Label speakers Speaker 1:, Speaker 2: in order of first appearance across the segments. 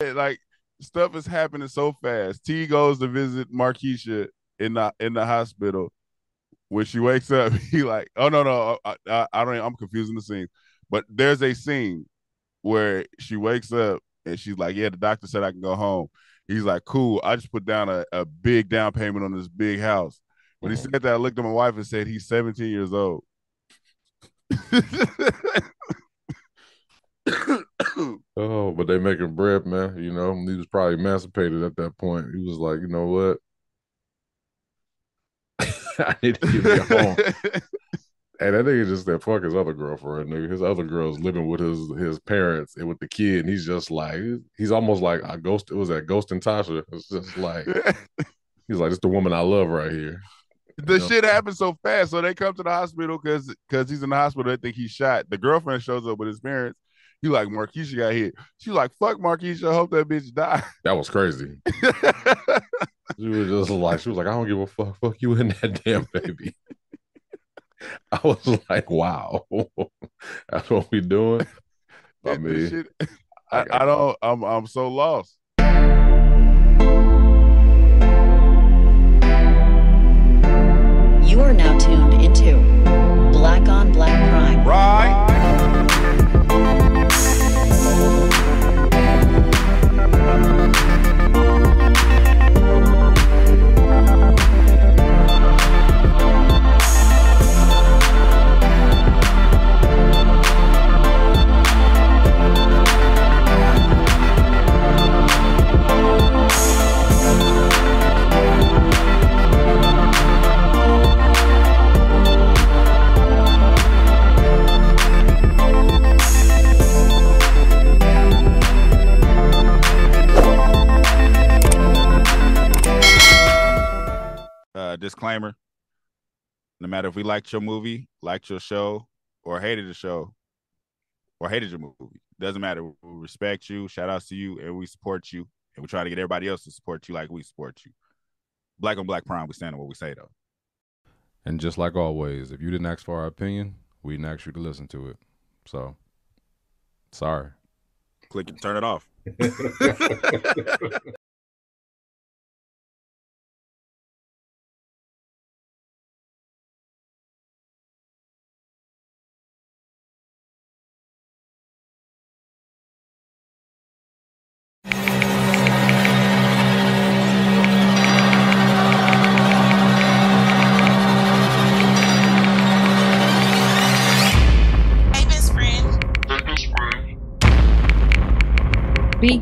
Speaker 1: like stuff is happening so fast. T goes to visit Marquisha in the in the hospital. When she wakes up, he like, oh no no, I, I, I don't. I'm confusing the scene, but there's a scene where she wakes up and she's like, yeah, the doctor said I can go home. He's like, cool. I just put down a, a big down payment on this big house. When he
Speaker 2: Mhm.
Speaker 1: said that, I looked at my wife and said he's 17 years old.
Speaker 2: Oh, but they making bread, man. You know, he was probably emancipated at that point. He was like, you know what? I need to get me home. And that nigga just said fuck his other girlfriend, nigga. His other girl's living with his his parents and with the kid, and he's just like he's almost like a ghost. It was that Ghost and Tasha. It's just like he's like, it's the woman I love right here.
Speaker 1: the
Speaker 2: You know?
Speaker 1: shit happens so fast. So they come to the hospital because because he's in the hospital. They think he's shot. The girlfriend shows up with his parents. He like Marquisha got hit. She's like, "Fuck Marquisha. I hope that bitch die."
Speaker 2: That was crazy. She was just like, she was like, I don't give a fuck. Fuck you and that damn baby. I was like, wow, that's what we doing. I mean,
Speaker 1: shit,
Speaker 2: I,
Speaker 1: I, I don't. I'm I'm so lost.
Speaker 3: You are now tuned into Black on Black Prime.
Speaker 1: Right. Disclaimer: No matter if we liked your movie, liked your show, or hated the show, or hated your movie, doesn't matter. We respect you. Shout outs to you, and we support you, and we try to get everybody else to support you like we support you. Black on Black Prime, we stand on what we say though.
Speaker 2: and just like always, if you didn't ask for our opinion, we didn't ask you to listen to it. So, sorry.
Speaker 1: Click and turn it off.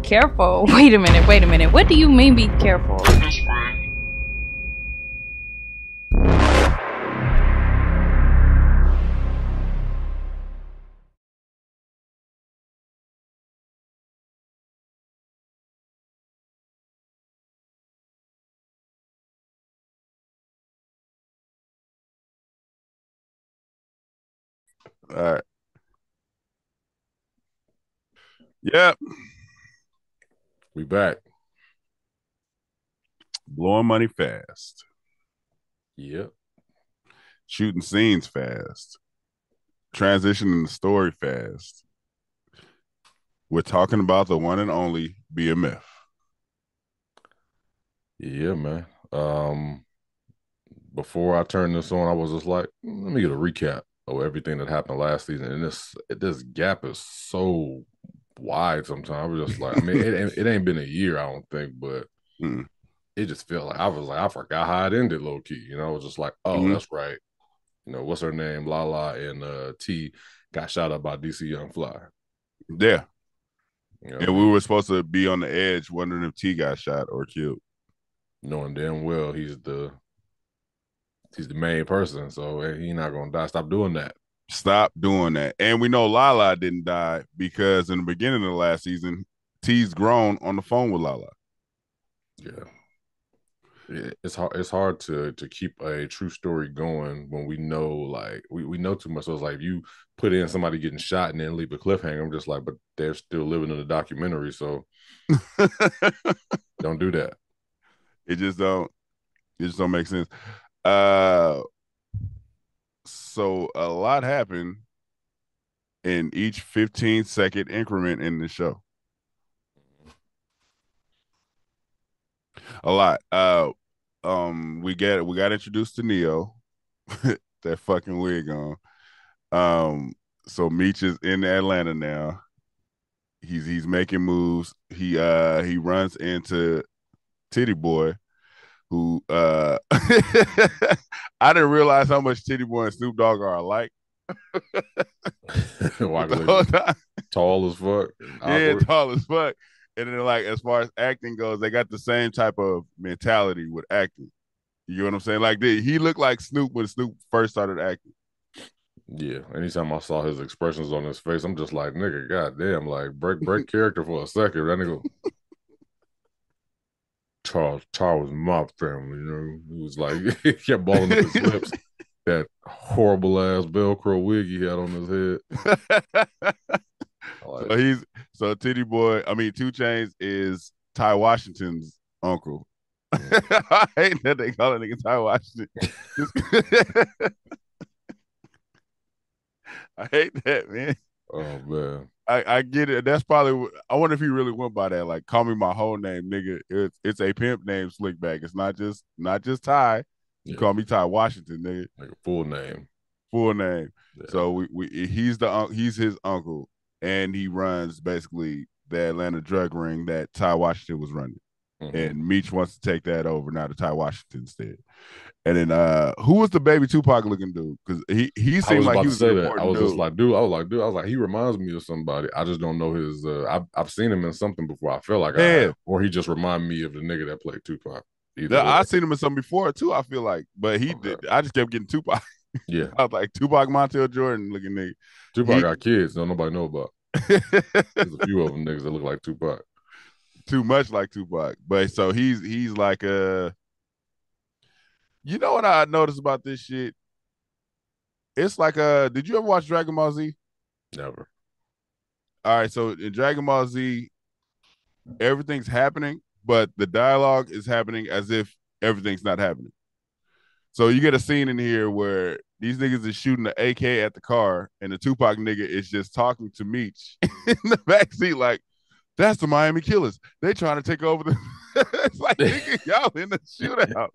Speaker 4: careful. Wait a minute, wait a minute. What do you mean be careful?
Speaker 1: All right. Yep.
Speaker 2: We back.
Speaker 1: Blowing money fast.
Speaker 2: Yep.
Speaker 1: Shooting scenes fast. Transitioning the story fast. We're talking about the one and only BMF.
Speaker 2: Yeah, man. Um, before I turned this on, I was just like, "Mm, let me get a recap of everything that happened last season. And this this gap is so wide sometimes. I was just like, I mean, it, ain't- it ain't been a year, I don't think, but
Speaker 1: Mm.
Speaker 2: it just felt like I was like, I forgot how it ended low key. You know, I was just like, oh,
Speaker 1: Mhm.
Speaker 2: that's right. You know, what's her name? Lala and uh T got shot up by DC Young Fly.
Speaker 1: Yeah.
Speaker 2: You know,
Speaker 1: And we were supposed to be on the edge wondering if T got shot or killed.
Speaker 2: knowing damn well he's the he's the main person, so eh, he not gonna die. Stop doing that.
Speaker 1: Stop doing that. And we know Lala didn't die because in the beginning of the last season, T's grown on the phone with Lala.
Speaker 2: Yeah. It's hard. It's hard to to keep a true story going when we know like we, we know too much. So it's like if you put in somebody getting shot and then leave a cliffhanger. I'm just like, but they're still living in the documentary, so don't do that.
Speaker 1: it just don't it just don't make sense. Uh so a lot happened in each 15 second increment in the show. a lot. Uh, um, we get we got introduced to Neo, that fucking wig on. Um, so Meech is in Atlanta now. He's he's making moves. He uh he runs into Titty Boy, who uh I didn't realize how much Titty Boy and Snoop Dogg are alike.
Speaker 2: Why
Speaker 1: The
Speaker 2: they
Speaker 1: whole time.
Speaker 2: tall as fuck.
Speaker 1: yeah, tall as fuck. And then like as far as acting goes, they got the same type of mentality with acting. You know what I'm saying? Like they, he looked like Snoop when Snoop first started acting.
Speaker 2: Yeah. Anytime I saw his expressions on his face, I'm just like, nigga, goddamn, like break break character for a second. That nigga Charles, Charles my family, you know. He was like he kept balling up his lips. That horrible ass Velcro wig he had on his head. Like,
Speaker 1: so he's so Titty Boy. I mean, 2 Chainz is Ty Washington's uncle. I hate that they call it nigga Ty Washington. I hate that man.
Speaker 2: oh man.
Speaker 1: I, I get it. That's probably. what- I wonder if he really went by that. Like, call me my whole name, nigga. It's it's a pimp name, Slickback. It's not just not just Ty. You
Speaker 2: Yeah.
Speaker 1: call me Ty Washington, nigga.
Speaker 2: Like a full name.
Speaker 1: Full name.
Speaker 2: Yeah.
Speaker 1: So we, we he's the he's his uncle, and he runs basically the Atlanta drug ring that Ty Washington was running,
Speaker 2: Mhm.
Speaker 1: and Meech wants to take that over now to Ty Washington instead. And then uh who was the baby Tupac looking dude? Because he he
Speaker 2: I
Speaker 1: seemed like he was
Speaker 2: say that. I was just like, dude. I was like, dude. I was like, he reminds me of somebody. I just don't know his. uh I've I've seen him in something before. I feel like
Speaker 1: Yeah.
Speaker 2: have. or he just remind me of the nigga that played Tupac. Either
Speaker 1: The- I seen him in something before too. I feel like, but he
Speaker 2: Okay.
Speaker 1: did. I just kept getting Tupac.
Speaker 2: yeah,
Speaker 1: I was like Tupac Montel Jordan looking nigga.
Speaker 2: Tupac
Speaker 1: He-
Speaker 2: got kids. Don't nobody know about. There's a few of them niggas that look like Tupac.
Speaker 1: Too much like Tupac, but so he's he's like uh You know what I noticed about this shit? It's like uh did you ever watch Dragon Ball Z?
Speaker 2: Never.
Speaker 1: All right, so in Dragon Ball Z, everything's happening, but the dialogue is happening as if everything's not happening. So you get a scene in here where these niggas is shooting the AK at the car, and the Tupac nigga is just talking to Meech in the backseat, like, that's the Miami Killers. They trying to take over the. it's like nigga, y'all in the shootout.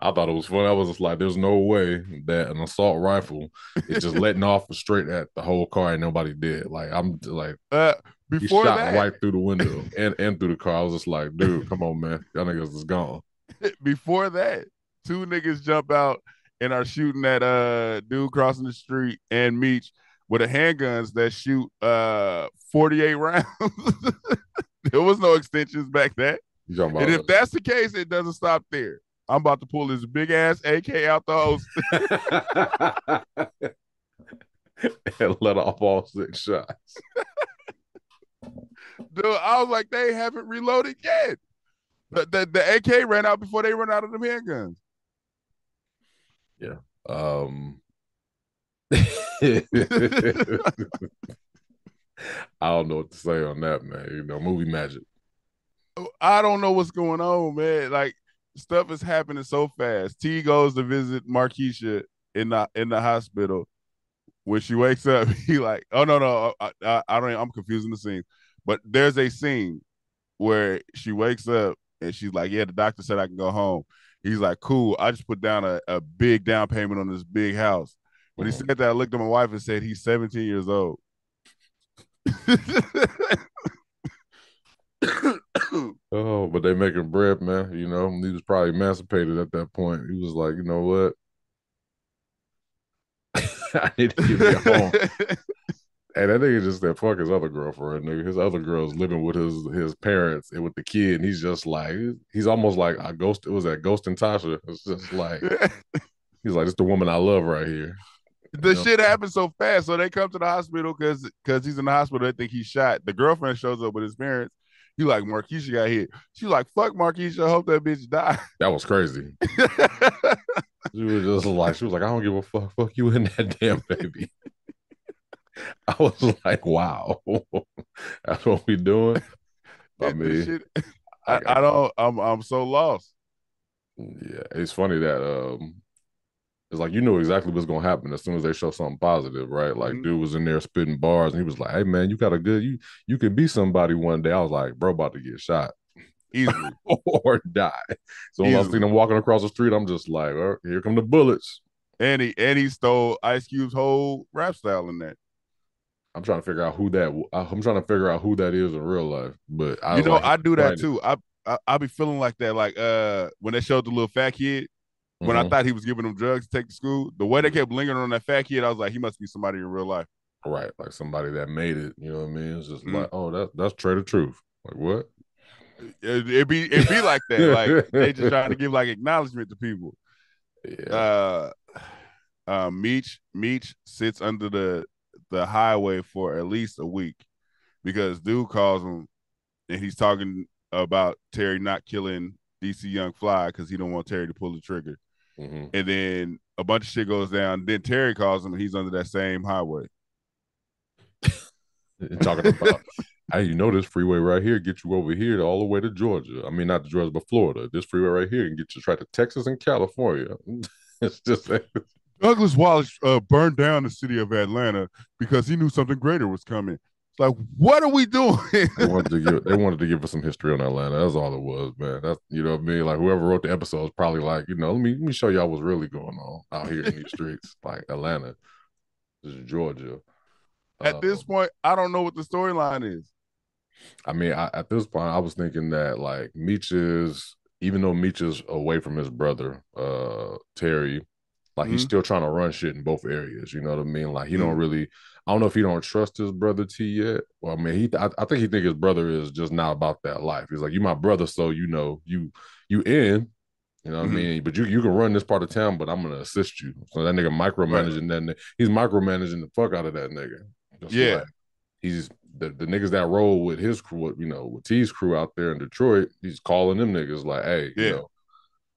Speaker 2: I thought it was funny. I was just like, there's no way that an assault rifle is just letting off straight at the whole car and nobody did. Like I'm like
Speaker 1: Uh,
Speaker 2: he shot
Speaker 1: that,
Speaker 2: right through the window and, and through the car. I was just like, dude, come on, man. Y'all niggas is gone.
Speaker 1: before that, two niggas jump out and are shooting at uh dude crossing the street and Meech with the handguns that shoot uh 48 rounds. there was no extensions back then. And if that's the case, it doesn't stop there. I'm about to pull this big ass AK out the host.
Speaker 2: and let off all six shots.
Speaker 1: Dude, I was like, they haven't reloaded yet. The, the, the AK ran out before they run out of the handguns. Yeah.
Speaker 2: Um I don't know what to say on that, man. You know, movie magic.
Speaker 1: I don't know what's going on, man. Like stuff is happening so fast. T goes to visit Markeisha in the in the hospital. When she wakes up, he like, oh no no, I, I, I don't. I'm confusing the scene, but there's a scene where she wakes up and she's like, yeah, the doctor said I can go home. He's like, cool. I just put down a, a big down payment on this big house. When he said that, I looked at my wife and said he's 17 years old.
Speaker 2: Oh, but they making bread, man. You know, he was probably emancipated at that point. He was like, you know what? I need to get me home. And that nigga just that fuck his other girlfriend, nigga. His other girl's living with his his parents and with the kid, and he's just like he's almost like a ghost. It was that Ghost and Tasha. It's just like he's like, it's the woman I love right here.
Speaker 1: The shit happens so fast. So they come to the hospital because because he's in the hospital. They think he's shot. The girlfriend shows up with his parents. He like Marquisha got hit. She's like, "Fuck Marquisha. I hope that bitch die."
Speaker 2: That was crazy. She was just like, she was like, I don't give a fuck. Fuck you and that damn baby. I was like, wow, that's what we doing. I mean,
Speaker 1: shit-
Speaker 2: I
Speaker 1: I, I don't. I'm I'm so lost.
Speaker 2: yeah, it's funny that um, it's like you know exactly what's gonna happen as soon as they show something positive, right? Like
Speaker 1: Mhm.
Speaker 2: dude was in there spitting bars, and he was like, "Hey man, you got a good you you could be somebody one day." I was like, "Bro, about to get shot."
Speaker 1: easily.
Speaker 2: or die. So when I
Speaker 1: Easily.
Speaker 2: seen him walking across the street, I'm just like, oh, here come the bullets.
Speaker 1: and he and he stole Ice Cube's whole rap style in that.
Speaker 2: I'm trying to figure out who that. I'm trying to figure out who that is in real life. But I
Speaker 1: you know,
Speaker 2: like,
Speaker 1: I do that too. I, I I be feeling like that. Like uh, when they showed the little fat kid, when I
Speaker 2: Mhm.
Speaker 1: thought he was giving them drugs to take to school, the way they kept lingering on that fat kid, I was like, he must be somebody in real life.
Speaker 2: right, like somebody that made it. You know what I mean? It's just
Speaker 1: Mhm.
Speaker 2: like, oh, that that's Trader Truth. Like what?
Speaker 1: It, it be it be like that. Like they just trying to give like acknowledgement to people.
Speaker 2: Yeah.
Speaker 1: Uh, uh, Meech Meech sits under the the highway for at least a week because dude calls him and he's talking about Terry not killing DC Young Fly because he don't want Terry to pull the trigger.
Speaker 2: Mhm.
Speaker 1: And then a bunch of shit goes down. Then Terry calls him and he's under that same highway.
Speaker 2: Talking about, hey, you know this freeway right here get you over here all the way to Georgia. I mean, not to Georgia, but Florida. This freeway right here can get you straight to Texas and California. it's just
Speaker 1: Douglas Wallace uh, burned down the city of Atlanta because he knew something greater was coming. Like, what are we doing?
Speaker 2: they wanted to give they wanted to give us some history on Atlanta. That's all it was, man. That's you know what I mean. Like whoever wrote the episode was probably like, you know, let me let me show y'all what's really going on out here in these streets, like Atlanta, this is Georgia.
Speaker 1: At this
Speaker 2: Um,
Speaker 1: point, I don't know what the storyline is.
Speaker 2: I mean, I, at this point, I was thinking that like Meech is, even though Meech is away from his brother, uh, Terry, like he's
Speaker 1: Mhm.
Speaker 2: still trying to run shit in both areas. You know what I mean? Like he don't
Speaker 1: Mhm.
Speaker 2: really. I don't know if he don't trust his brother T yet. Well, I mean, he. I, I think he think his brother is just not about that life. He's like, you my brother, so you know you you in. You know what
Speaker 1: Mhm.
Speaker 2: I mean? But you you can run this part of town, but I'm gonna assist you. So that nigga micromanaging that. ni- He's micromanaging the fuck out of that nigga. Just
Speaker 1: Yeah.
Speaker 2: like, he's the, the niggas that roll with his crew, with, you know, with T's crew out there in Detroit. He's calling them niggas like, hey,
Speaker 1: Yeah.
Speaker 2: you know,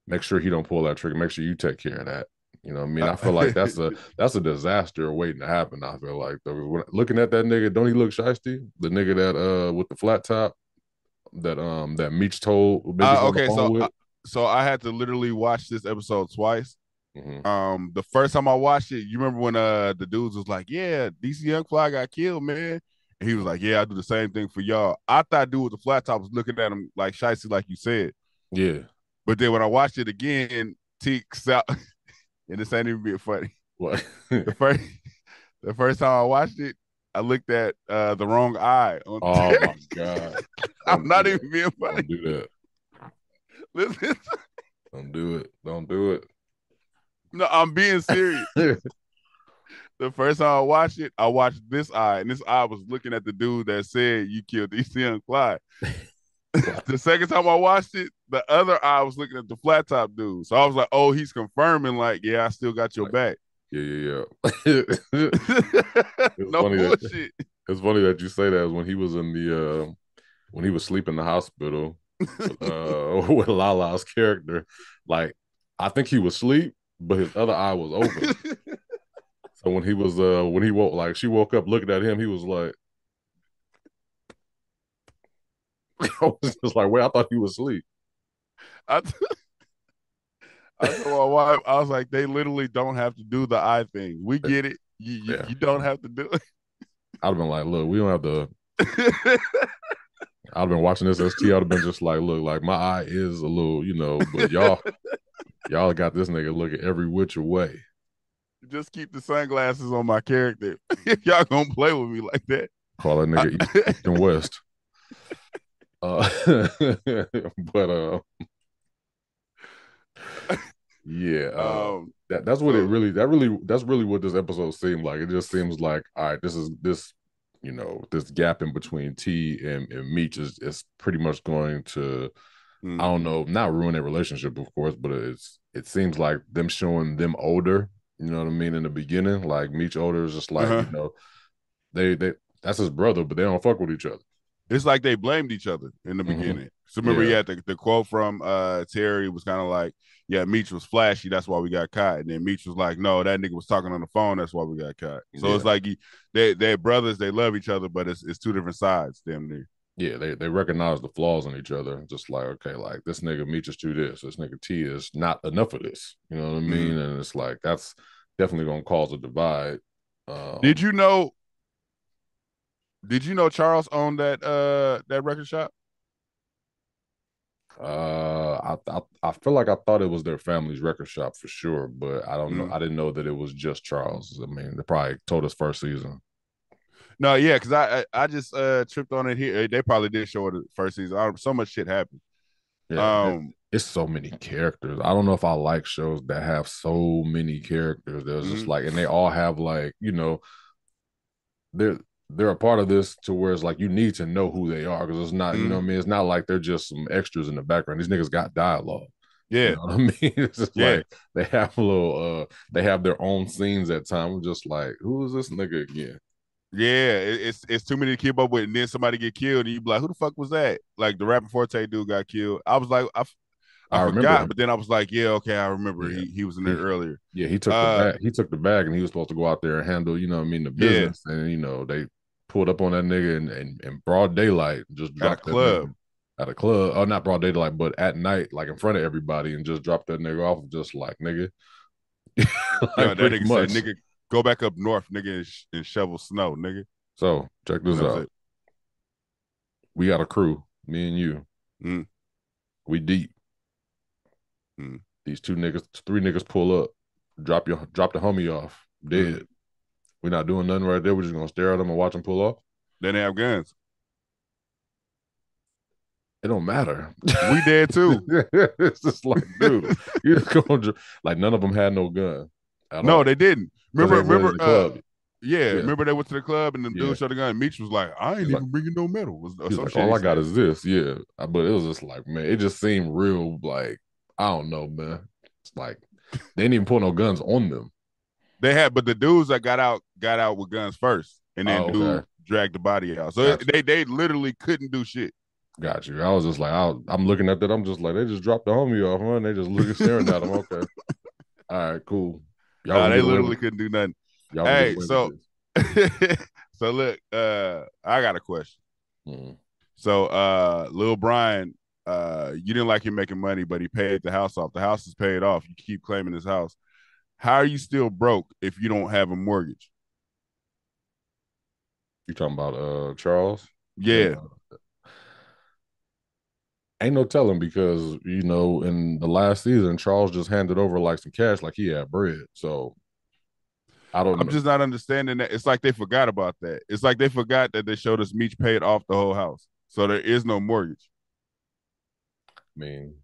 Speaker 2: make sure he don't pull that trigger. Make sure you take care of that. You know what I mean? I feel like that's a that's a disaster waiting to happen. I feel like though, when, looking at that nigga, don't he look shisty? The nigga that uh with the flat top that um that Meech told
Speaker 1: Uh, okay, so. I, so I had to literally watch this episode twice.
Speaker 2: Mhm.
Speaker 1: Um, the first time I watched it, you remember when uh the dudes was like, "Yeah, DC Young Fly got killed, man," and he was like, "Yeah, I do the same thing for y'all." I thought dude with the flat top was looking at him like shicey, like you said.
Speaker 2: Yeah.
Speaker 1: But then when I watched it again, out, and this ain't even being funny.
Speaker 2: What?
Speaker 1: The first, the first time I watched it, I looked at uh the wrong eye.
Speaker 2: Oh my god.
Speaker 1: I'm not even being funny.
Speaker 2: Don't do that.
Speaker 1: Listen,
Speaker 2: Don't do it. Don't do it.
Speaker 1: no, I'm being serious. the first time I watched it, I watched this eye, and this eye was looking at the dude that said you killed DC Young Fly. the second time I watched it, the other eye was looking at the flat top dude. So I was like, oh, he's confirming, like, yeah, I still got your
Speaker 2: Like,
Speaker 1: back.
Speaker 2: yeah, yeah, yeah.
Speaker 1: no
Speaker 2: funny that- It's funny that you say that when he was in the uh when he was sleeping in the hospital uh with Lala's character. Like I think he was asleep, but his other eye was open. so when he was uh when he woke like she woke up looking at him, he was like I was just like, wait, I thought he was asleep.
Speaker 1: I, t- I told my wife, I was like, they literally don't have to do the eye thing. We get it. You, you,
Speaker 2: Yeah.
Speaker 1: you don't have to do it.
Speaker 2: I'd have been like, look, we don't have to. I'd have been watching this ST. I'd have been just like, look, like my eye is a little, you know, but y'all, y'all got this nigga looking every which way.
Speaker 1: Just keep the sunglasses on my character. y'all gonna play with me like that.
Speaker 2: Call that nigga East, East West. Uh, but uh, yeah, uh,
Speaker 1: Um,
Speaker 2: that that's what it really that really that's really what this episode seemed like. It just seems like all right, this is this you know this gap in between T and, and Meech is is pretty much going to
Speaker 1: mm,
Speaker 2: I don't know, not ruin their relationship, of course, but it's it seems like them showing them older. You know what I mean? In the beginning, like Meech older is just like
Speaker 1: Uh-huh.
Speaker 2: you know, they they that's his brother, but they don't fuck with each other.
Speaker 1: It's like they blamed each other in the
Speaker 2: Mhm.
Speaker 1: beginning. So remember,
Speaker 2: Yeah.
Speaker 1: you had the, the quote from uh Terry was kind of like, "Yeah, Meech was flashy, that's why we got caught." And then Meech was like, "No, that nigga was talking on the phone, that's why we got caught." So it's like you, they they're brothers, they love each other, but it's it's two different sides. Damn near.
Speaker 2: Yeah, they they recognize the flaws in each other. Just like okay, like this nigga Meech is to this, this nigga T is not enough of this. You know what I
Speaker 1: Mm-hmm.
Speaker 2: mean? And it's like that's definitely gonna cause a divide. Um,
Speaker 1: Did you know? Did you know Charles owned that uh that record shop?
Speaker 2: Uh, I, I I feel like I thought it was their family's record shop for sure, but I don't
Speaker 1: Mm.
Speaker 2: know. I didn't know that it was just Charles. I mean, they probably told us first season.
Speaker 1: No, yeah, because I, I I just uh tripped on it here. They probably did show it first season. I, so much shit happened.
Speaker 2: Yeah,
Speaker 1: um,
Speaker 2: it's so many characters. I don't know if I like shows that have so many characters. There's just
Speaker 1: Mhm.
Speaker 2: like, and they all have like, you know, they're they're a part of this to where it's like you need to know who they are because it's not, you know, what I mean, it's not like they're just some extras in the background. These niggas got dialogue.
Speaker 1: yeah,
Speaker 2: You know what I mean? It's just
Speaker 1: Yeah.
Speaker 2: like they have a little uh they have their own scenes at times. I'm just like, who is this nigga again?
Speaker 1: yeah. It's it's too many to keep up with, and then somebody get killed, and you be like, "Who the fuck was that?" Like the rapper Forte dude got killed. I was like, I, I, forgot,
Speaker 2: him.
Speaker 1: but then I was like, "Yeah, okay, I remember.
Speaker 2: Yeah.
Speaker 1: He he was in there
Speaker 2: He-
Speaker 1: earlier."
Speaker 2: Yeah, he took
Speaker 1: Uh,
Speaker 2: the bag. He took the bag and he was supposed to go out there and handle, you know what I mean, the
Speaker 1: Yeah.
Speaker 2: business. And you know, they pulled up on that nigga in, in, in broad daylight, just
Speaker 1: At a
Speaker 2: dropped that
Speaker 1: club.
Speaker 2: nigga At a club. Oh, not broad daylight, but at night, like in front of everybody, and just dropped that nigga off just like nigga. Like,
Speaker 1: Yeah, that nigga
Speaker 2: much.
Speaker 1: said, "Nigga, go back up north, nigga, and, sh- and shovel snow, nigga."
Speaker 2: So check this out.
Speaker 1: it.
Speaker 2: We got a crew, me and you.
Speaker 1: Mm.
Speaker 2: We deep.
Speaker 1: Mm.
Speaker 2: These two niggas, three niggas pull up, drop your drop the homie off, dead.
Speaker 1: Mm.
Speaker 2: We're not doing nothing right there. We're just gonna stare at them and watch them pull off.
Speaker 1: Then they have guns.
Speaker 2: It don't matter.
Speaker 1: We dead too.
Speaker 2: it's just like, dude, you just going to like none of them had no gun.
Speaker 1: No,
Speaker 2: all.
Speaker 1: they didn't. Remember,
Speaker 2: they
Speaker 1: remember, uh, yeah,
Speaker 2: Yeah.
Speaker 1: remember they went to the club and the
Speaker 2: Yeah.
Speaker 1: dude showed the gun. Meech was like, "I ain't
Speaker 2: He's
Speaker 1: even
Speaker 2: like-
Speaker 1: bringing no medal." Was
Speaker 2: like, all I got is this, yeah. But it was just like, man, it just seemed real. Like I don't know, man. It's like they didn't even pull no guns on them.
Speaker 1: They had, but the dudes that got out got out with guns first, and then
Speaker 2: Oh,
Speaker 1: dude
Speaker 2: okay.
Speaker 1: dragged the body out. So
Speaker 2: Gotcha.
Speaker 1: they they literally couldn't do shit.
Speaker 2: Got you. I was just like, I, I'm looking at that. I'm just like, they just dropped the homie off, huh? And they just looking staring at him. Okay, all right, cool.
Speaker 1: Nah,
Speaker 2: gonna
Speaker 1: they literally couldn't do nothing.
Speaker 2: y'all
Speaker 1: Hey, so- so look, uh, I got a question.
Speaker 2: Mm.
Speaker 1: So uh Lil Brian, uh, you didn't like him making money, but he paid the house off. The house is paid off. You keep claiming his house. How are you still broke if you don't have a mortgage?
Speaker 2: you talking about uh Charles?
Speaker 1: Yeah.
Speaker 2: Ain't no telling because you know in the last season Charles just handed over like some cash like he had bread. So I don't
Speaker 1: I'm
Speaker 2: know.
Speaker 1: just not understanding that. It's like they forgot about that. It's like they forgot that they showed us Meech paid off the whole house. So there is no mortgage.
Speaker 2: I mean,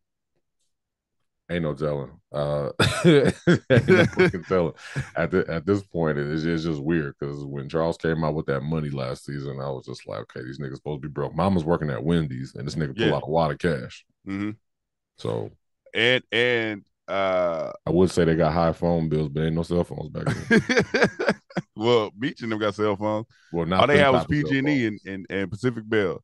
Speaker 2: ain't no telling. Uh, ain't no fucking telling. At the, at this point, it's, it's just weird because when Charles came out with that money last season, I was just like, okay, these niggas supposed to be broke. Mama's working at Wendy's, and this nigga pull
Speaker 1: Yeah.
Speaker 2: out a lot of cash.
Speaker 1: hmm
Speaker 2: So
Speaker 1: And and uh
Speaker 2: I would say they got high phone bills, but ain't no cell phones back then.
Speaker 1: well, Meech and them got cell phones.
Speaker 2: Well, not
Speaker 1: All they had was
Speaker 2: cell
Speaker 1: PG&E E and, and, and Pacific Bell.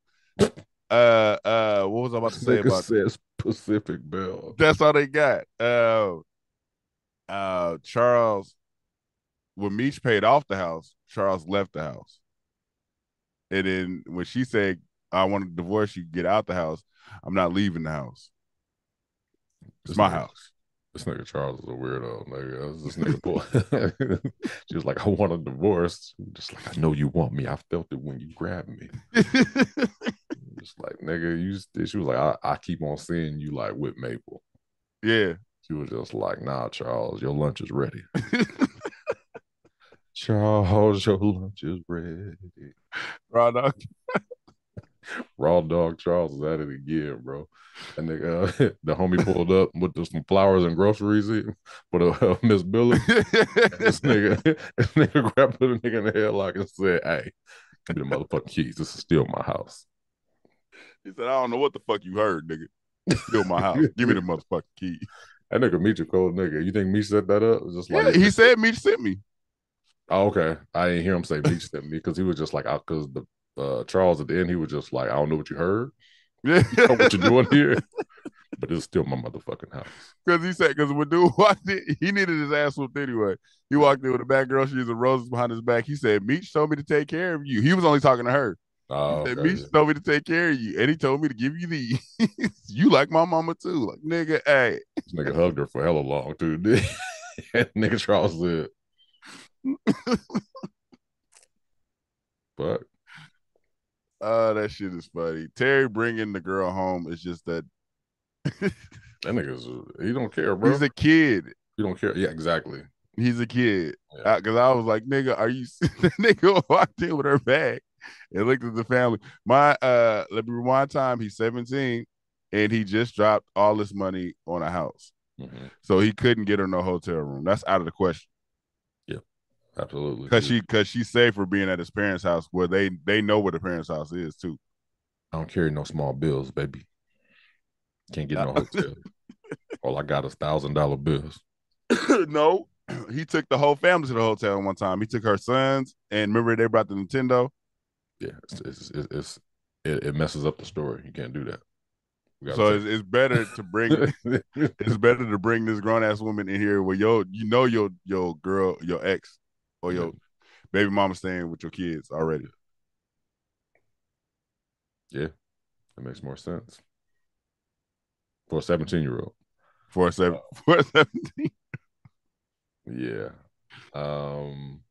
Speaker 1: Uh uh what was I about to say about
Speaker 2: says Pacific Bell.
Speaker 1: that's all they got. Uh uh Charles when Meech paid off the house, Charles left the house. And then when she said, I want to divorce you, get out the house, I'm not leaving the house. It's my house.
Speaker 2: This nigga Charles is a weirdo, nigga. This nigga boy. she was like, I want a divorce. Just like, I know you want me. I felt it when you grabbed me. Just like, nigga, you. She was like, I, I keep on seeing you like with Maple.
Speaker 1: yeah.
Speaker 2: She was just like, Nah, Charles, your lunch is ready. Charles, your lunch is ready.
Speaker 1: Dog.
Speaker 2: Raw dog Charles is at it again, bro. And nigga, uh, the homie pulled up with the, some flowers and groceries in for the uh, Miss Billy. this nigga, this nigga grabbed the nigga in the headlock and said, "Hey, give me the motherfucking keys. This is still my house."
Speaker 1: He said, I don't know what the fuck you heard, nigga. It's still my house. Give me the motherfucking key.
Speaker 2: That nigga Meech a cold nigga. You think Meech set that up? Just like
Speaker 1: Yeah, he said Meech sent me.
Speaker 2: Oh, okay. I didn't hear him say Meech sent me because he was just like, because the uh, Charles at the end, he was just like, I don't know what you heard,
Speaker 1: Yeah.
Speaker 2: know what you're doing here, but it's still my motherfucking house.
Speaker 1: Because he said, because when dude walked in, he needed his ass whooped anyway. He walked in with a bad girl, she's a roses behind his back. He said, Meech told me to take care of you. He was only talking to her.
Speaker 2: Oh,
Speaker 1: He said,
Speaker 2: okay,
Speaker 1: Meech told me to take care of you. And he told me to give you these. you like my mama too. Like, nigga, hey.
Speaker 2: This nigga hugged her for hella long too. Nigga Charles said, but
Speaker 1: Oh, that shit is funny. Terry bringing the girl home is just that
Speaker 2: That nigga's he don't care, bro.
Speaker 1: He's a kid.
Speaker 2: he don't care. Yeah, exactly.
Speaker 1: He's a kid.
Speaker 2: Yeah.
Speaker 1: Because I was like, nigga, are you? nigga walked in with her bag and looked at the family. My uh, let me rewind time. He's 17, and he just dropped all this money on a house,
Speaker 2: Mhm.
Speaker 1: so he couldn't get her no hotel room. That's out of the question.
Speaker 2: Absolutely.
Speaker 1: Because she, because she's safe for being at his parents' house, where they they know where the parents' house is too.
Speaker 2: I don't carry no small bills, baby. Can't get no hotel. All I got is thousand dollar bills.
Speaker 1: no, he took the whole family to the hotel one time. He took her sons, and remember they brought the Nintendo.
Speaker 2: Yeah, it's it's, it's, it's it, it messes up the story. You can't do that.
Speaker 1: So it's, it's better to bring it's better to bring this grown ass woman in here where yo you know your your girl your ex or your baby mama staying with your kids already.
Speaker 2: Yeah, that makes more sense for a seventeen year old.
Speaker 1: For a seven for a seventeen.
Speaker 2: Yeah. Um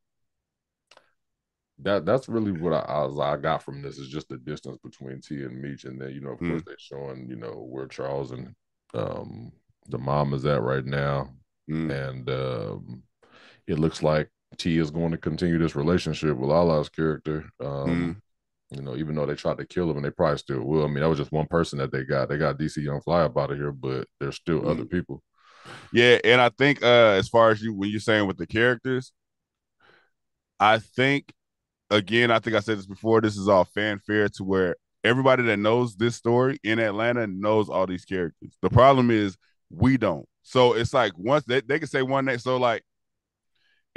Speaker 2: that that's really what I, I, I got from this is just the distance between T and Meech, and then you know, of
Speaker 1: Mm.
Speaker 2: course, they're showing you know where Charles and um the mom is at right now,
Speaker 1: Mm.
Speaker 2: and um it looks like T is going to continue this relationship with Lala's character. Um, you know, even though they tried to kill him, and they probably still will. I mean, that was just one person that they got. They got DC Young Fly up out of here, but there's still other
Speaker 1: Mm.
Speaker 2: people.
Speaker 1: Yeah, and I think uh as far as you when you're saying with the characters, I think again, I think I said this before, this is all fanfare to where everybody that knows this story in Atlanta knows all these characters. The problem is we don't. So it's like once they, they can say one name. So like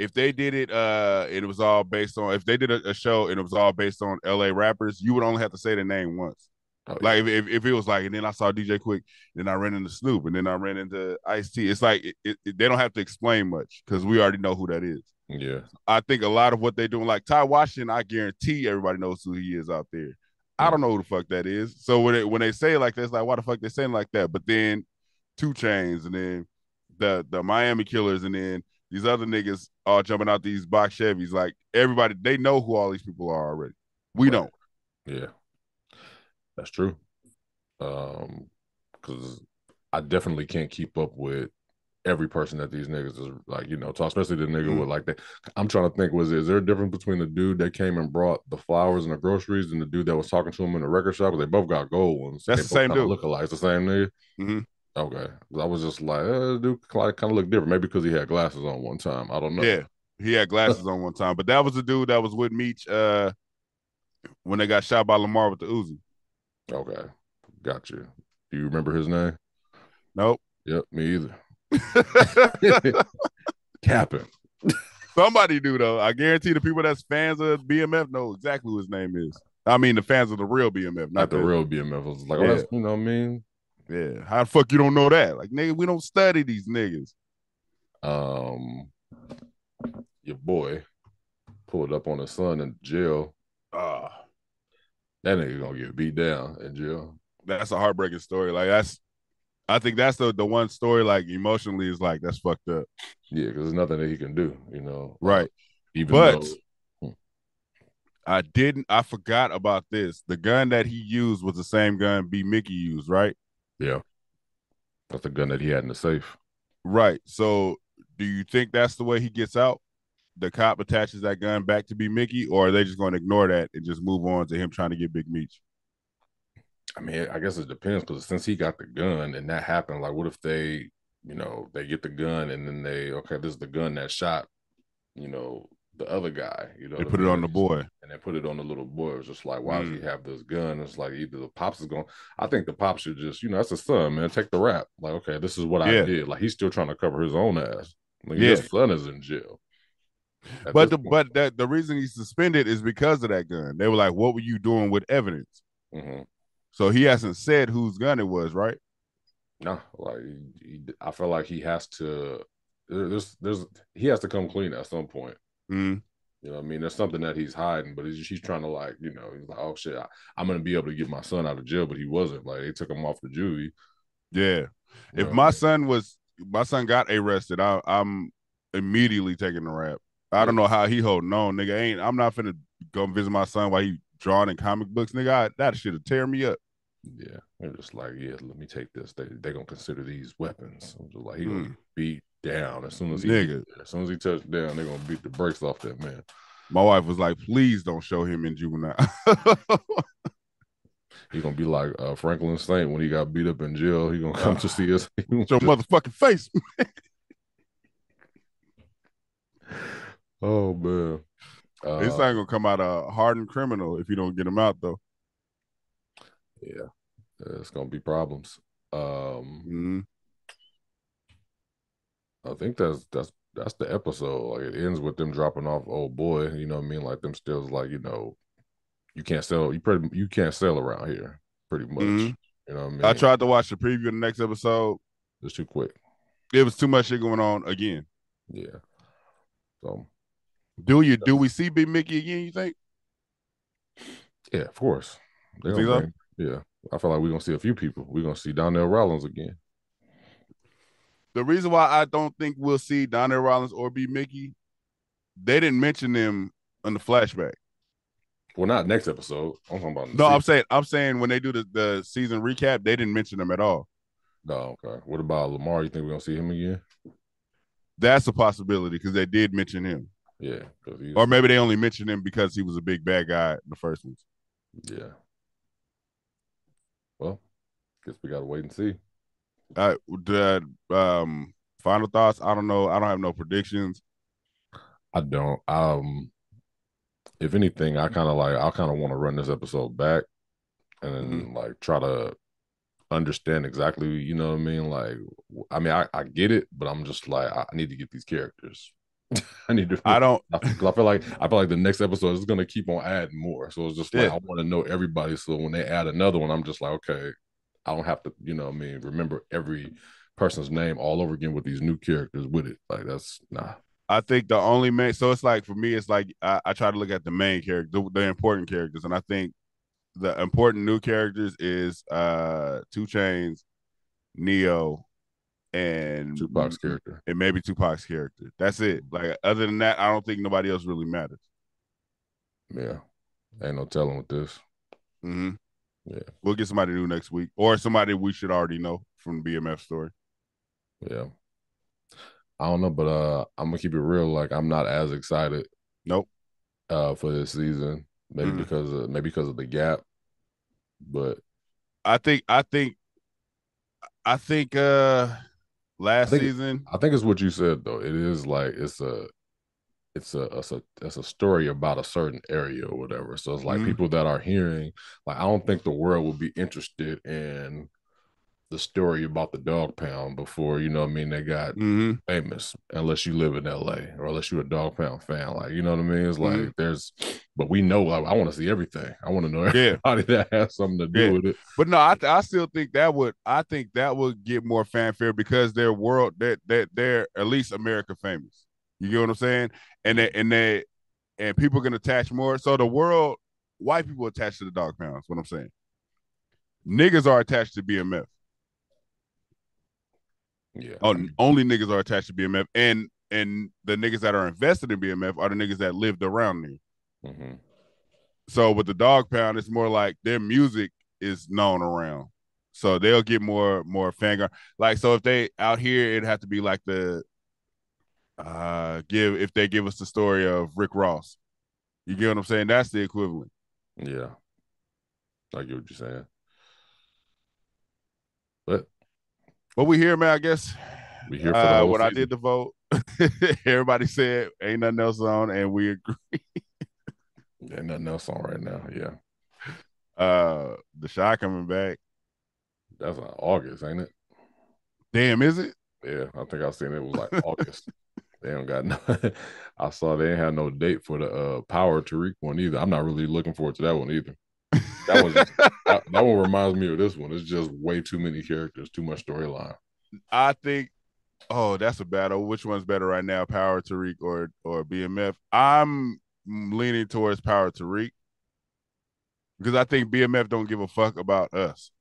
Speaker 1: if they did it uh it was all based on if they did a, a show and it was all based on LA rappers, you would only have to say the name once.
Speaker 2: Oh,
Speaker 1: Like if, if, if it was like, and then I saw DJ Quik, then I ran into Snoop, and then I ran into Ice T. It's like it, it, they don't have to explain much because we already know who that is.
Speaker 2: yeah,
Speaker 1: I think a lot of what they're doing, like Ty Washington, I guarantee everybody knows who he is out there. I don't know who the fuck that is. So when it, when they say like this, like why the fuck they saying like that? But then 2 Chainz, and then the the Miami Killers, and then these other niggas all jumping out these box Chevys. Like everybody, they know who all these people are already. We
Speaker 2: Right.
Speaker 1: don't.
Speaker 2: Yeah, that's true. Um, because I definitely can't keep up with every person that these niggas is like, you know, talk, especially the nigga
Speaker 1: Mhm.
Speaker 2: with like that. I'm trying to think, was is there a difference between the dude that came and brought the flowers and the groceries and the dude that was talking to him in the record shop? They both got gold ones.
Speaker 1: That's the same dude.
Speaker 2: Look alike. It's the same nigga.
Speaker 1: Mhm.
Speaker 2: Okay, I was just like, uh, dude, kind of looked different. Maybe because he had glasses on one time. I don't know.
Speaker 1: Yeah, he had glasses on one time, but that was the dude that was with Meech uh, when they got shot by Lamar with the Uzi.
Speaker 2: Okay, got you. Do you remember his name?
Speaker 1: Nope.
Speaker 2: Yep, me either. Capping.
Speaker 1: Somebody do though. I guarantee the people that's fans of BMF know exactly who his name is. I mean, the fans of the real BMF,
Speaker 2: Not the
Speaker 1: the
Speaker 2: real BMF. I was like, oh,
Speaker 1: Yeah.
Speaker 2: that's, you know what I mean?
Speaker 1: Yeah, how the fuck you don't know that? Like, nigga, we don't study these niggas.
Speaker 2: Um, your boy pulled up on his son in jail.
Speaker 1: Ah,
Speaker 2: That nigga gonna get beat down in jail.
Speaker 1: that's a heartbreaking story. Like, that's, I think that's the the one story. Like, emotionally, is like that's fucked up.
Speaker 2: Yeah, because there's nothing that he can do, you know.
Speaker 1: Right.
Speaker 2: Even
Speaker 1: But-
Speaker 2: though
Speaker 1: I didn't. I forgot about this. The gun that he used was the same gun B Mickey used, right?
Speaker 2: Yeah, that's the gun that he had in the safe.
Speaker 1: Right. So, do you think that's the way he gets out? The cop attaches that gun back to B Mickey, or are they just going to ignore that and just move on to him trying to get Big Meech?
Speaker 2: I mean, I guess it depends because since he got the gun and that happened, like, what if they, you know, they get the gun and then they, okay, this is the gun that shot, you know, the other guy, you know,
Speaker 1: They put it on the boy.
Speaker 2: and they put it on the little boy. It's just like, why does
Speaker 1: Mm.
Speaker 2: he have this gun? It's like either the pops is going. I think the pops should just, you know, that's his son, man. Take the rap. Like, okay, this is what
Speaker 1: Yeah.
Speaker 2: I did. Like, he's still trying to cover his own ass. Like,
Speaker 1: Yeah.
Speaker 2: his son is in jail. At
Speaker 1: But the
Speaker 2: point.
Speaker 1: but that the reason he's suspended is because of that gun. They were like, "What were you doing with evidence?"
Speaker 2: Mhm.
Speaker 1: So he hasn't said whose gun it was, right?
Speaker 2: no, like he, he- I feel like he has to. There's, there's, he has to come clean at some point.
Speaker 1: Mm.
Speaker 2: You know, what I mean, there's something that he's hiding, but he's, he's trying to like, you know, he's like, oh shit, I, I'm gonna be able to get my son out of jail, but he wasn't. Like, they took him off the juvie.
Speaker 1: Yeah.
Speaker 2: you
Speaker 1: If my
Speaker 2: I mean?
Speaker 1: son was my son got arrested, I, I'm immediately taking the rap. I don't know how he holding on, nigga. Ain't I'm not finna go visit my son while he drawing in comic books, nigga. I, that have tear me up.
Speaker 2: Yeah, they're just like, yeah, let me take this. They they gonna consider these weapons. I'm just like, he gonna
Speaker 1: Mm.
Speaker 2: beat down as soon as he
Speaker 1: Nigga.
Speaker 2: as soon as he touched down, they're gonna beat the brakes off that man.
Speaker 1: My wife was like, please don't show him in juvenile.
Speaker 2: He gonna be like uh, Franklin Saint when he got beat up in jail. He gonna come to see us. He just-
Speaker 1: motherfucking face.
Speaker 2: oh man, uh,
Speaker 1: This ain't gonna come out a hardened criminal if you don't get him out though.
Speaker 2: yeah, it's gonna be problems. Um,
Speaker 1: Mhm.
Speaker 2: I think that's that's that's the episode. Like it ends with them dropping off old boy. You know what I mean? Like them stills, like you know, you can't sell. You pretty you can't sell around here. Pretty much.
Speaker 1: Mhm.
Speaker 2: You know what I mean?
Speaker 1: I tried to watch the preview of the next episode.
Speaker 2: It's too quick.
Speaker 1: It was too much shit going on again.
Speaker 2: Yeah. So
Speaker 1: Do you do we see Big Mickey again, you think?
Speaker 2: yeah, of course. They
Speaker 1: You
Speaker 2: gonna
Speaker 1: think so?
Speaker 2: bring- yeah. I feel like we're gonna see a few people. We're gonna see Donnell Rollins again.
Speaker 1: The reason why I don't think we'll see Donnell Rollins or B Mickey, they didn't mention them in the flashback.
Speaker 2: Well, not next episode. I'm talking about.
Speaker 1: No, I'm saying I'm saying when they do the, the season recap, they didn't mention them at all.
Speaker 2: No, okay. What about Lamar? You think we're gonna see him again?
Speaker 1: That's a possibility because they did mention him.
Speaker 2: Yeah,
Speaker 1: Or maybe they only mentioned him because he was a big bad guy in the first ones.
Speaker 2: yeah. Well, guess we gotta wait and see.
Speaker 1: Uh, the um, final thoughts. I don't know. I don't have no predictions.
Speaker 2: I don't. Um, if anything, I kind of like. I kind of want to run this episode back, and then
Speaker 1: Mm-hmm.
Speaker 2: like try to understand exactly. You know what I mean? Like, I mean, I, I get it, but I'm just like, I need to get these characters. I need to.
Speaker 1: I don't.
Speaker 2: I feel, I feel like I feel like the next episode is gonna keep on adding more. So it's just like
Speaker 1: Yeah.
Speaker 2: I want to know everybody. So when they add another one, I'm just like, okay, I don't have to, you know, what I mean, remember every person's name all over again with these new characters with it. Like that's nah.
Speaker 1: I think the only main. So it's like for me, it's like I, I try to look at the main character, the, the important characters, and I think the important new characters is uh 2 Chainz, Neo, and
Speaker 2: Tupac's character.
Speaker 1: and maybe Tupac's character. That's it. Like other than that, I don't think nobody else really matters.
Speaker 2: Yeah, ain't no telling with this.
Speaker 1: hmm
Speaker 2: Yeah.
Speaker 1: we'll get somebody new next week, or somebody we should already know from the BMF story.
Speaker 2: Yeah, I don't know, but uh, I'm gonna keep it real. Like I'm not as excited
Speaker 1: Nope.
Speaker 2: uh for this season. Maybe
Speaker 1: Mm.
Speaker 2: because of maybe because of the gap, but
Speaker 1: I think. I think. I think. uh Last
Speaker 2: I think-
Speaker 1: season.
Speaker 2: I think it's what you said though. It is like it's a it's a it's a it's a story about a certain area or whatever. So it's like
Speaker 1: Mhm.
Speaker 2: people that are hearing like I don't think the world would be interested in the story about the dog pound before, you know what I mean, they got
Speaker 1: hmm
Speaker 2: famous unless you live in LA or unless you're a dog pound fan. Like, you know what I mean? It's like
Speaker 1: Mhm.
Speaker 2: there's but we know like I want to see everything. I want to know
Speaker 1: Yeah.
Speaker 2: everybody that has something to do
Speaker 1: Yeah.
Speaker 2: with it.
Speaker 1: But no, I, I still think that would I think that would get more fanfare because they're world that that they're at least America famous. You get what I'm saying? And they and they and people can attach more. So the world, white people attached to the dog pounds. What I'm saying, niggas are attached to BMF.
Speaker 2: Yeah.
Speaker 1: Oh, only niggas are attached to BMF, and and the niggas that are invested in BMF are the niggas that lived around there.
Speaker 2: Mhm.
Speaker 1: So with the dog pound, it's more like their music is known around. So they'll get more more fan like so if they out here it'd have to be like the uh give if they give us the story of Rick Ross. You get what I'm saying? That's the equivalent.
Speaker 2: Yeah. I get what you're saying. But
Speaker 1: But we here, man, I guess.
Speaker 2: we here for
Speaker 1: Uh, when I did the vote, everybody said ain't nothing else on, and we agree.
Speaker 2: Ain't nothing else on right now. Yeah.
Speaker 1: Uh the shot coming back.
Speaker 2: That's uh, August, ain't it?
Speaker 1: Damn, is it?
Speaker 2: Yeah. I think I seen it was like August. They don't got no I saw they ain't had no date for the uh Power Tariq one either. I'm not really looking forward to that one either. That was that, that one reminds me of this one. It's just way too many characters, too much storyline.
Speaker 1: I think. Oh, that's a battle. Which one's better right now, Power Tariq or or BMF? I'm leaning towards Power Tariq because I think BMF don't give a fuck about us.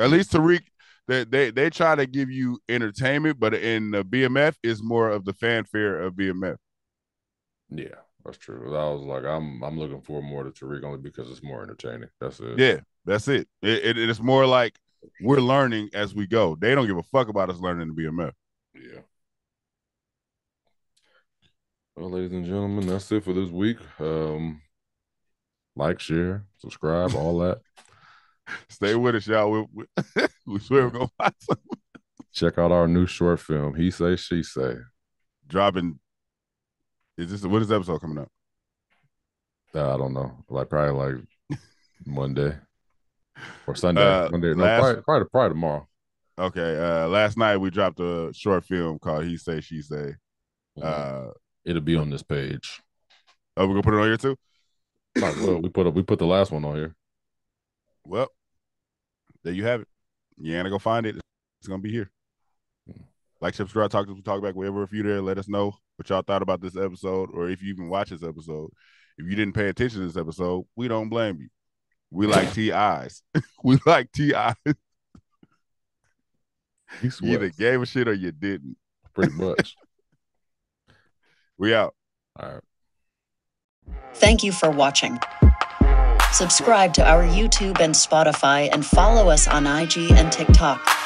Speaker 1: At least Tariq, they they they try to give you entertainment, but in the BMF is more of the fanfare of BMF.
Speaker 2: Yeah, that's true. I was like, I'm I'm looking for more to Tariq only because it's more entertaining. That's it.
Speaker 1: Yeah, That's it. It, it. It's more like we're learning as we go. They don't give a fuck about us learning a meth.
Speaker 2: Yeah. Well, ladies and gentlemen, that's it for this week. Um, like, share, subscribe, all that.
Speaker 1: Stay with us, y'all. We, we, we swear we're gonna find something.
Speaker 2: Check out our new short film. He say, she say.
Speaker 1: Dropping. Is this what is the episode coming up?
Speaker 2: Uh, I don't know. Like probably like Monday or Sunday.
Speaker 1: Uh,
Speaker 2: Monday. No,
Speaker 1: last-
Speaker 2: probably, probably probably tomorrow.
Speaker 1: Okay. Uh, last night we dropped a short film called "He Say She Say."
Speaker 2: Mhm.
Speaker 1: Uh,
Speaker 2: It'll be on this page.
Speaker 1: oh, we're gonna put it on here too.
Speaker 2: Might as well. we put up, we put the last one on here.
Speaker 1: Well, there you have it. You ain't gonna go find it. It's gonna be here. Hmm. Like, subscribe, talk to us, talk back, wherever. If you there, let us know what y'all thought about this episode, or if you even watch this episode. If you didn't pay attention to this episode, we don't blame you. We like TIs. we like TIs. You either gave a shit or you didn't.
Speaker 2: pretty much.
Speaker 1: We out.
Speaker 2: All right.
Speaker 3: Thank you for watching. Subscribe to our YouTube and Spotify and follow us on IG and TikTok.